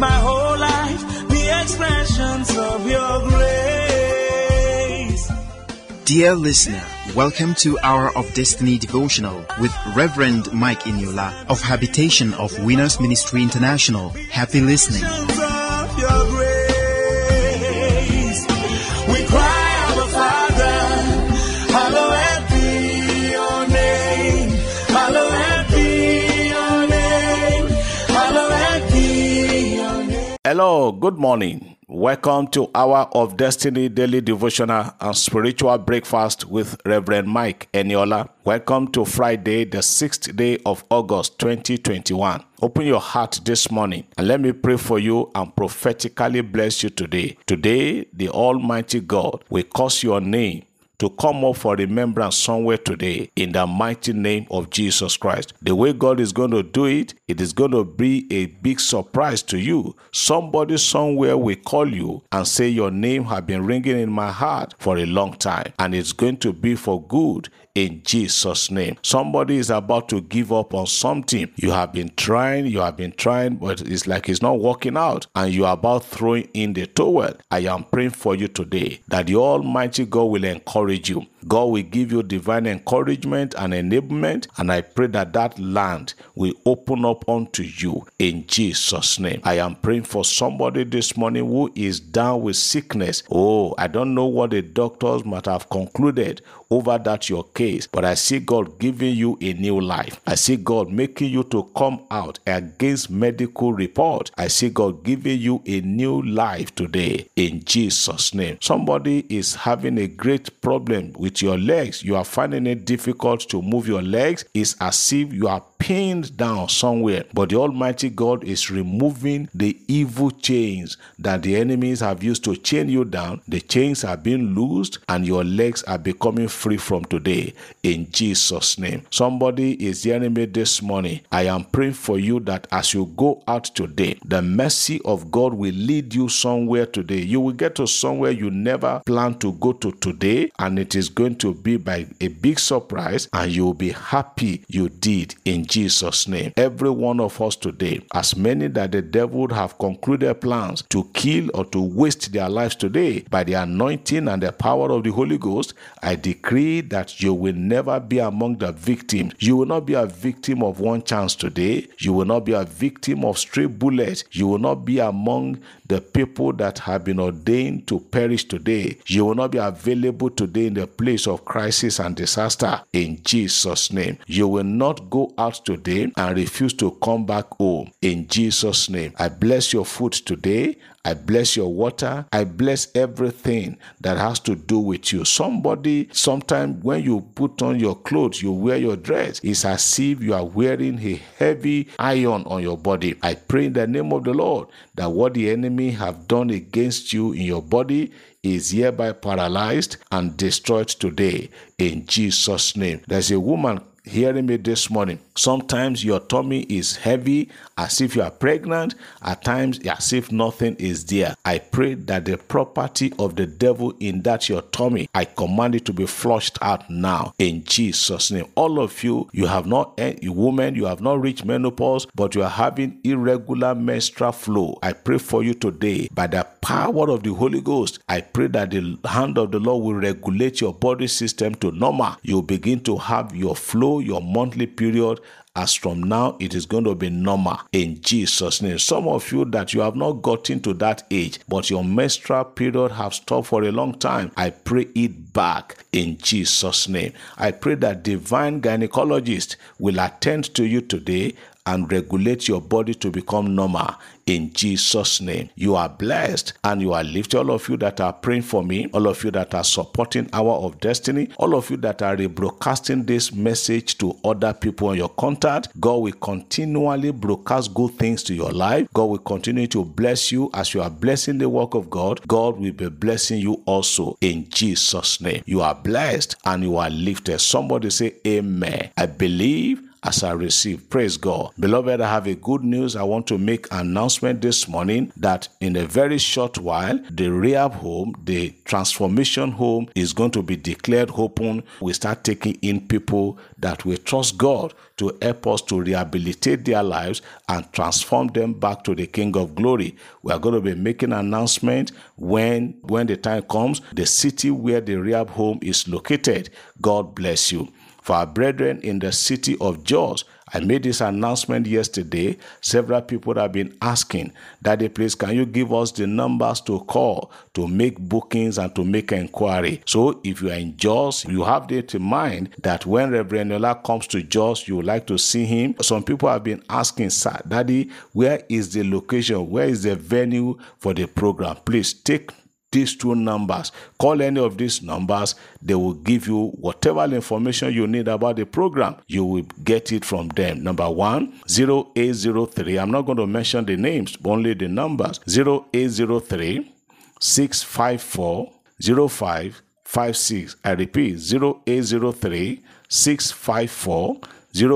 my whole life expressions of your grace. Dear listener, welcome to Hour of Destiny devotional with Reverend Mike Eniola of Habitation of Winners Ministry International. Happy listening. Hello, good morning. Welcome to Hour of Destiny Daily Devotional and Spiritual Breakfast with Reverend Mike Eniola. Welcome to Friday, the 6th day of August 2021. Open your heart this morning and let me pray for you and prophetically bless you today. Today, the Almighty God will cause your name to come up for remembrance somewhere today in the mighty name of Jesus Christ. The way God is going to do it, it is going to be a big surprise to you. Somebody somewhere will call you and say, Your name has been ringing in my heart for a long time, and it's going to be for good in Jesus' name. Somebody is about to give up on something. You have been trying, you have been trying, but it's like it's not working out, and you are about throwing in the towel. I am praying for you today that the Almighty God will encourage you. God will give you divine encouragement and enablement, and I pray that that land will open up unto you in Jesus' name. I am praying for somebody this morning who is down with sickness. Oh, I don't know what the doctors might have concluded over that your case, but I see God giving you a new life. I see God making you to come out against medical report. I see God giving you a new life today in Jesus' name. Somebody is having a great problem with your legs. You are finding it difficult to move your legs. It's as if you are pinned down somewhere, but the Almighty God is removing the evil chains that the enemies have used to chain you down. The chains are being loosed and your legs are becoming free from today in Jesus' name. Somebody is hearing me this morning. I am praying for you that as you go out today, the mercy of God will lead you somewhere today. You will get to somewhere you never planned to go to today, and it is going to be by a big surprise, and you will be happy you did in Jesus' name. Every one of us today, as many that the devil would have concluded plans to kill or to waste their lives today, by the anointing and the power of the Holy Ghost, I decree that you will never be among the victims. You will not be a victim of one chance today. You will not be a victim of stray bullets. You will not be among the people that have been ordained to perish today. You will not be available today in the place of crisis and disaster in Jesus' name. You will not go out today and refuse to come back home in Jesus' name. I bless your food today. I bless your water. I bless everything that has to do with you. Somebody, sometimes when you put on your clothes, you wear your dress, it's as if you are wearing a heavy iron on your body. I pray in the name of the Lord that what the enemy have done against you in your body is hereby paralyzed and destroyed today in Jesus' name. There's a woman hearing me this morning. Sometimes your tummy is heavy as if you are pregnant, at times as if nothing is there. I pray that the property of the devil in that your tummy, I command it to be flushed out now in Jesus' name. All of you, you have not, eh, you women, you have not reached menopause, but you are having irregular menstrual flow. I pray for you today by the power of the Holy Ghost. I pray that the hand of the Lord will regulate your body system to normal. You'll begin to have your flow, your monthly period as from now it is going to be normal in Jesus name. Some of you that you have not gotten to that age but your menstrual period have stopped for a long time I pray it back in Jesus name. I pray that divine gynecologist will attend to you today and regulate your body to become normal in Jesus' name. You are blessed and you are lifted. All of you that are praying for me, all of you that are supporting Hour of Destiny, all of you that are rebroadcasting this message to other people on your contact, God will continually broadcast good things to your life. God will continue to bless you as you are blessing the work of God. God will be blessing you also in Jesus' name. You are blessed and you are lifted. Somebody say, Amen. I believe as I receive. Praise God. Beloved, I have a good news. I want to make an announcement this morning that in a very short while, the rehab home, the transformation home is going to be declared open. We start taking in people that we trust God to help us to rehabilitate their lives and transform them back to the King of Glory. We are going to be making an announcement when when the time comes, the city where the rehab home is located. God bless you. For our brethren in the city of Jos, I made this announcement yesterday. Several people have been asking, Daddy, please, can you give us the numbers to call to make bookings and to make inquiry? So if you are in Jos, you have it in mind that when Reverend Ola comes to Jos, you would like to see him. Some people have been asking, Sir, Daddy, where is the location? Where is the venue for the program? Please take these two numbers. Call any of these numbers. They will give you whatever information you need about the program. You will get it from them. Number one, 0803. I'm not going to mention the names, only the numbers. 0803 654 0556. I repeat, 0803 654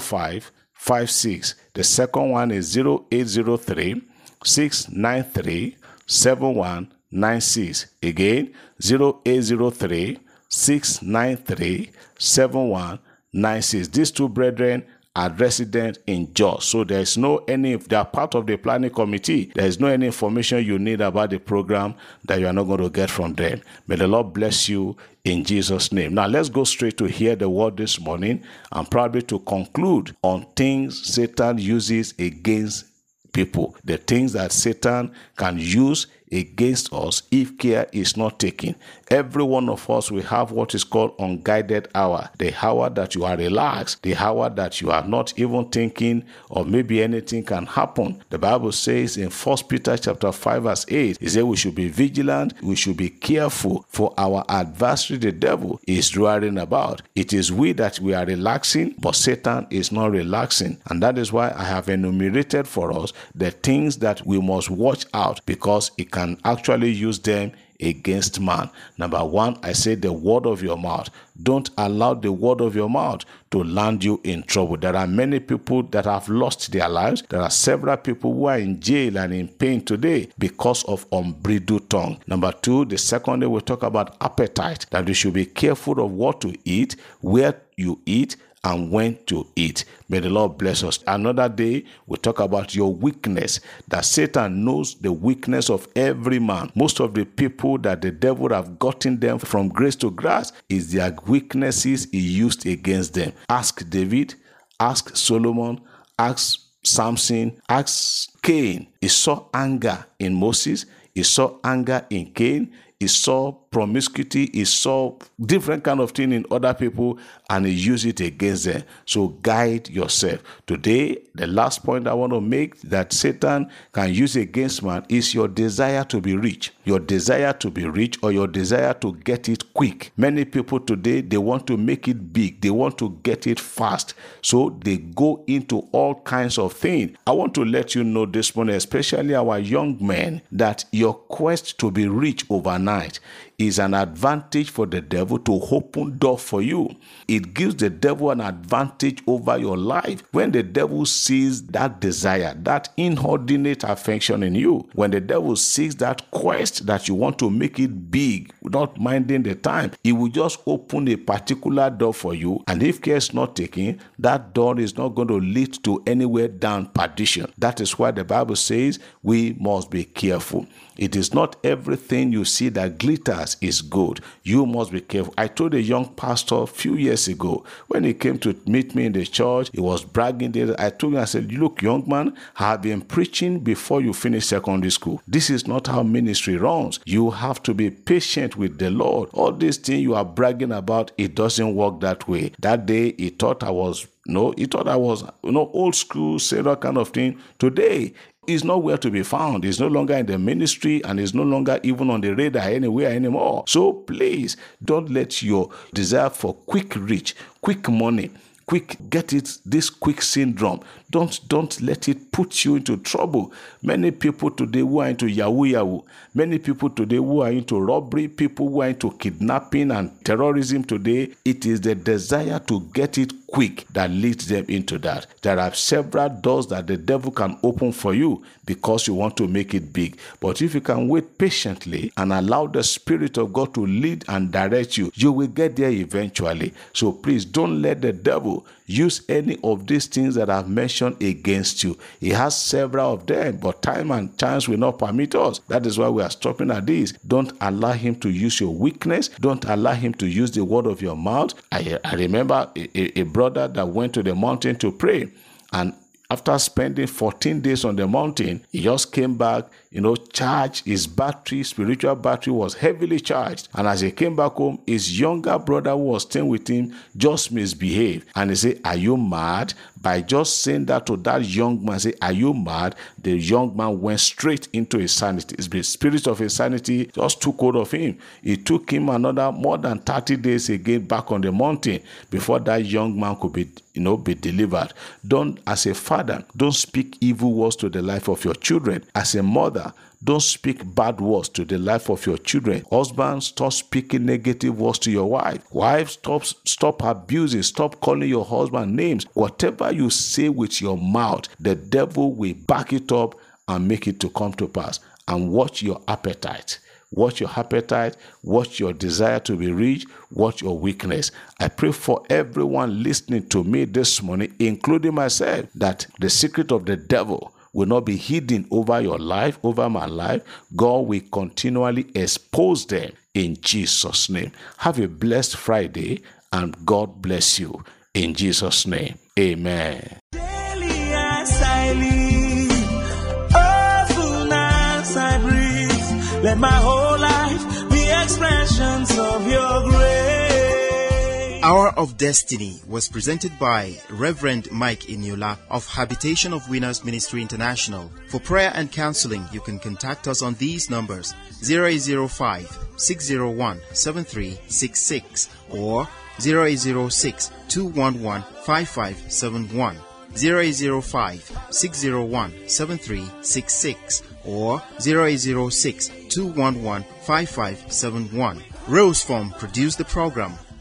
0556. The second one is 0803 693 71 96. Again, 0803 693 7196. These two brethren are resident in Jos. So there is no any, they are part of the planning committee. There is no any information you need about the program that you are not going to get from them. May the Lord bless you in Jesus' name. Now let's go straight to hear the word this morning and probably to conclude on things Satan uses against people, the things that Satan can use against us if care is not taken. Every one of us will have what is called unguided hour, the hour that you are relaxed, the hour that you are not even thinking or maybe anything can happen. The Bible says in First Peter chapter 5 verse 8, it says we should be vigilant, we should be careful for our adversary the devil is roaring about. It is we that we are relaxing, but Satan is not relaxing. And that is why I have enumerated for us the things that we must watch out because it can actually use them against man. Number one, I say the word of your mouth. Don't allow the word of your mouth to land you in trouble. There are many people that have lost their lives. There are several people who are in jail and in pain today because of unbridled tongue. Number two, the second day we talk about appetite, that you should be careful of what to eat, where you eat, and when to eat. May the Lord bless us. Another day, we talk about your weakness, that Satan knows the weakness of every man. Most of the people that the devil have gotten them from grace to grace is their weaknesses he used against them. Ask David, ask Solomon, ask Samson, ask Cain. He saw anger in Moses, he saw anger in Cain, he saw promiscuity, he saw different kind of thing in other people, and he used it against them. So guide yourself. Today, the last point I want to make that Satan can use against man is your desire to be rich. Your desire to be rich or your desire to get it quick. Many people today they want to make it big, they want to get it fast. So they go into all kinds of things. I want to let you know this morning, especially our young men, that your quest to be rich overnight is an advantage for the devil to open door for you. It gives the devil an advantage over your life. When the devil sees that desire, that inordinate affection in you, when the devil sees that quest that you want to make it big without minding the time, he will just open a particular door for you. And if care is not taken, that door is not going to lead to anywhere down perdition. That is why the Bible says we must be careful. It is not everything you see that glitters is good. You must be careful. I told a young pastor a few years ago when he came to meet me in the church, he was bragging there. I told him, I said, Look, young man, I have been preaching before you finish secondary school. This is not how ministry runs. You have to be patient with the Lord. All these things you are bragging about, it doesn't work that way. That day, he thought I was no, he thought I was, you know, old school, sailor kind of thing. Today, is nowhere to be found. He's no longer in the ministry and is no longer even on the radar anywhere anymore. So please don't let your desire for quick reach, quick money, quick get it this quick syndrome don't don't let it put you into trouble many people today who are into yahoo yahoo many people today who are into robbery people who are into kidnapping and terrorism today it is the desire to get it quick that leads them into that. There are several doors that the devil can open for you because you want to make it big. But if you can wait patiently and allow the Spirit of God to lead and direct you, you will get there eventually. So please don't let the devil use any of these things that I've mentioned against you. He has several of them, but time and chance will not permit us. That is why we are stopping at this. Don't allow him to use your weakness. Don't allow him to use the word of your mouth. I, I remember a, a brother that went to the mountain to pray and after spending 14 days on the mountain, he just came back, you know, charged. His battery, spiritual battery, was heavily charged. And as he came back home, his younger brother who was staying with him just misbehaved. And he said, Are you mad? By just saying that to that young man, say, Are you mad? The young man went straight into insanity. The spirit of insanity just took hold of him. It took him another more than 30 days again back on the mountain before that young man could be you know, be delivered. Don't, as a father, don't speak evil words to the life of your children. As a mother, don't speak bad words to the life of your children. Husband, stop speaking negative words to your wife. Wife, stop stop abusing. Stop calling your husband names. Whatever you say with your mouth, the devil will back it up and make it to come to pass. And watch your appetite. Watch your appetite, watch your desire to be rich, watch your weakness. I pray for everyone listening to me this morning, including myself, that the secret of the devil will not be hidden over your life, over my life. God will continually expose them in Jesus' name. Have a blessed Friday and God bless you in Jesus' name. Amen. Let my whole life be expressions of your grace. Hour of Destiny was presented by Reverend Mike Eniola of Habitation of Winners Ministry International. For prayer and counseling, you can contact us on these numbers 0805 601 7366 or 0806 211 5571. 0805 601 7366 or 0806 211 5571. Rose Form produced the program.